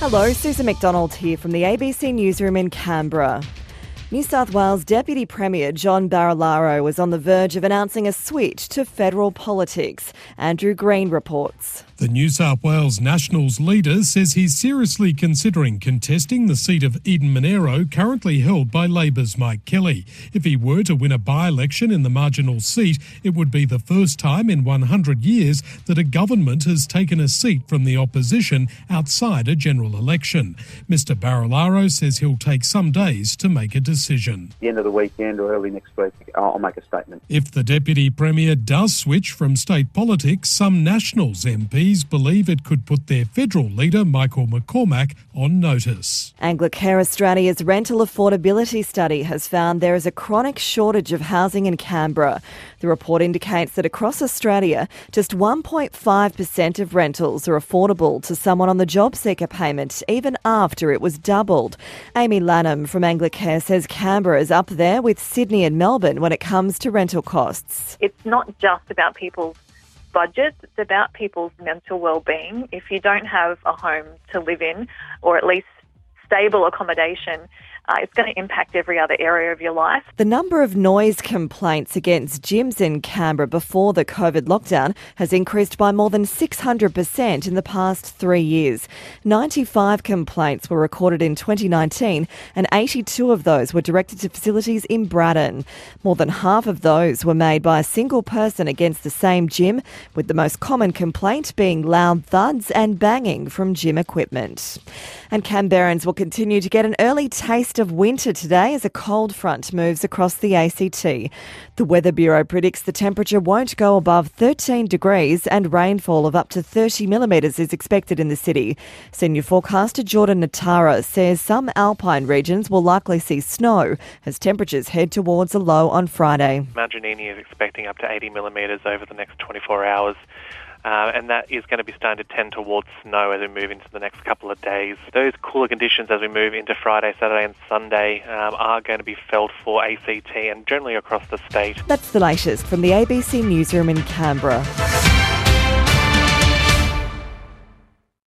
Hello, Susan McDonald here from the ABC Newsroom in Canberra. New South Wales Deputy Premier John Barilaro was on the verge of announcing a switch to federal politics. Andrew Green reports. The New South Wales Nationals leader says he's seriously considering contesting the seat of Eden Monaro, currently held by Labor's Mike Kelly. If he were to win a by election in the marginal seat, it would be the first time in 100 years that a government has taken a seat from the opposition outside a general election. Mr. Barilaro says he'll take some days to make a decision. the end of the weekend or early next week, I'll make a statement. If the Deputy Premier does switch from state politics, some Nationals MPs believe it could put their federal leader, Michael McCormack, on notice. Anglicare Australia's rental affordability study has found there is a chronic shortage of housing in Canberra. The report indicates that across Australia, just 1.5% of rentals are affordable to someone on the job seeker payment, even after it was doubled. Amy Lanham from Anglicare says Canberra is up there with Sydney and Melbourne when it comes to rental costs. It's not just about people's budgets, it's about people's mental well-being. If you don't have a home to live in, or at least stable accommodation, uh, it's going to impact every other area of your life. The number of noise complaints against gyms in Canberra before the COVID lockdown has increased by more than 600% in the past three years. 95 complaints were recorded in 2019, and 82 of those were directed to facilities in Braddon. More than half of those were made by a single person against the same gym, with the most common complaint being loud thuds and banging from gym equipment. And Canberrans will continue to get an early taste of winter today as a cold front moves across the ACT. The Weather Bureau predicts the temperature won't go above 13 degrees and rainfall of up to 30 millimetres is expected in the city. Senior forecaster Jordan Notara says some alpine regions will likely see snow as temperatures head towards a low on Friday. Mount is expecting up to 80 millimetres over the next 24 hours. Uh, and that is going to be starting to tend towards snow as we move into the next couple of days. Those cooler conditions as we move into Friday, Saturday, and Sunday um, are going to be felt for ACT and generally across the state. That's the latest from the ABC Newsroom in Canberra.